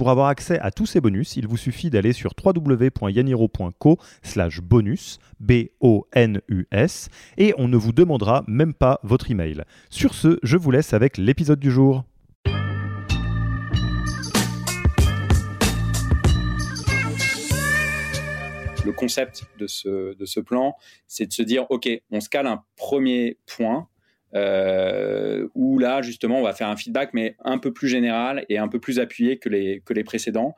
Pour avoir accès à tous ces bonus, il vous suffit d'aller sur www.yaniro.co slash bonus, B-O-N-U-S, et on ne vous demandera même pas votre email. Sur ce, je vous laisse avec l'épisode du jour. Le concept de ce, de ce plan, c'est de se dire, OK, on se cale un premier point euh, où là justement on va faire un feedback mais un peu plus général et un peu plus appuyé que les, que les précédents,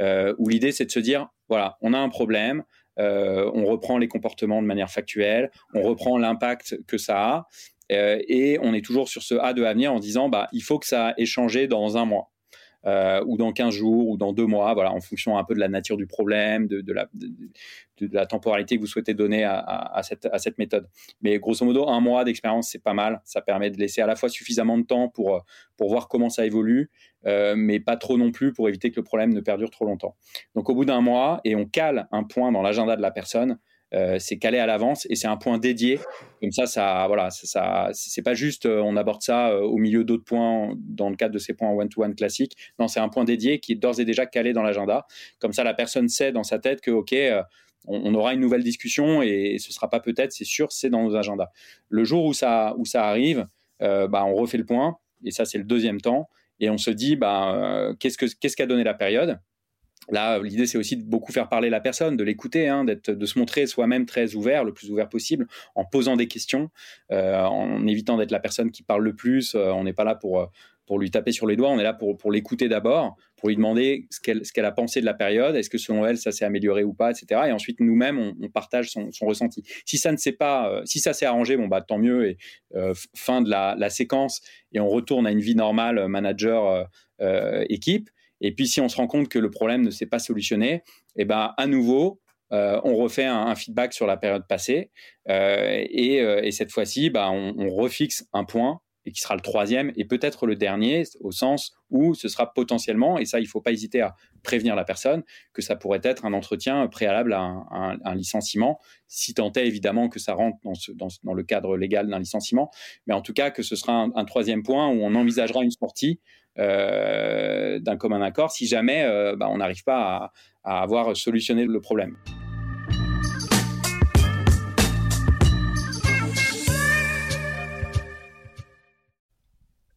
euh, où l'idée c'est de se dire, voilà, on a un problème, euh, on reprend les comportements de manière factuelle, on reprend l'impact que ça a, et on est toujours sur ce A de avenir en disant, bah, il faut que ça ait changé dans un mois. Euh, ou dans 15 jours, ou dans deux mois, voilà, en fonction un peu de la nature du problème, de, la, temporalité que vous souhaitez donner à, à, cette, à, cette, méthode. Mais grosso modo, un mois d'expérience, c'est pas mal. Ça permet de laisser à la fois suffisamment de temps pour, pour voir comment ça évolue, euh, mais pas trop non plus pour éviter que le problème ne perdure trop longtemps. Donc au bout d'un mois, et on cale un point dans l'agenda de la personne, euh, c'est calé à l'avance et c'est un point dédié. Comme ça, ça, voilà, ça, c'est pas juste euh, on aborde ça euh, au milieu d'autres points dans le cadre de ces points one-to-one classiques. Non, c'est un point dédié qui est d'ores et déjà calé dans l'agenda. Comme ça, la personne sait dans sa tête que ok, on, aura une nouvelle discussion et ce sera pas peut-être, c'est sûr, c'est dans nos agendas. Le jour où ça, où ça arrive, bah, on refait le point et ça, c'est le deuxième temps et on se dit bah, qu'est-ce que qu'est-ce qu'a donné la période? Là, l'idée, c'est aussi de beaucoup faire parler la personne, de l'écouter, hein, de se montrer soi-même très ouvert, le plus ouvert possible, en posant des questions, euh, en évitant d'être la personne qui parle le plus. Euh, on n'est pas là pour, euh, pour lui taper sur les doigts, on est là pour, pour l'écouter d'abord, pour lui demander ce qu'elle, ce qu'elle a pensé de la période, est-ce que selon elle, ça s'est amélioré ou pas, etc. Et ensuite, nous-mêmes, on, partage son, ressenti. Si ça ne s'est pas, si ça s'est arrangé, bon, bah, tant mieux, et fin de la, la, séquence, et on retourne à une vie normale, manager, équipe. Et puis, si on se rend compte que le problème ne s'est pas solutionné, eh ben, à nouveau, euh, on refait un, feedback sur la période passée. Euh, euh, et, cette fois-ci, bah, on, on, refixe un point et qui sera le troisième et peut-être le dernier, au sens où ce sera potentiellement, et ça, il ne faut pas hésiter à prévenir la personne, que ça pourrait être un entretien préalable à un, licenciement, si tant est évidemment que ça rentre dans, le cadre légal d'un licenciement, mais en tout cas que ce sera un, troisième point où on envisagera une sortie d'un commun accord si jamais euh, bah, on n'arrive pas à avoir solutionné le problème.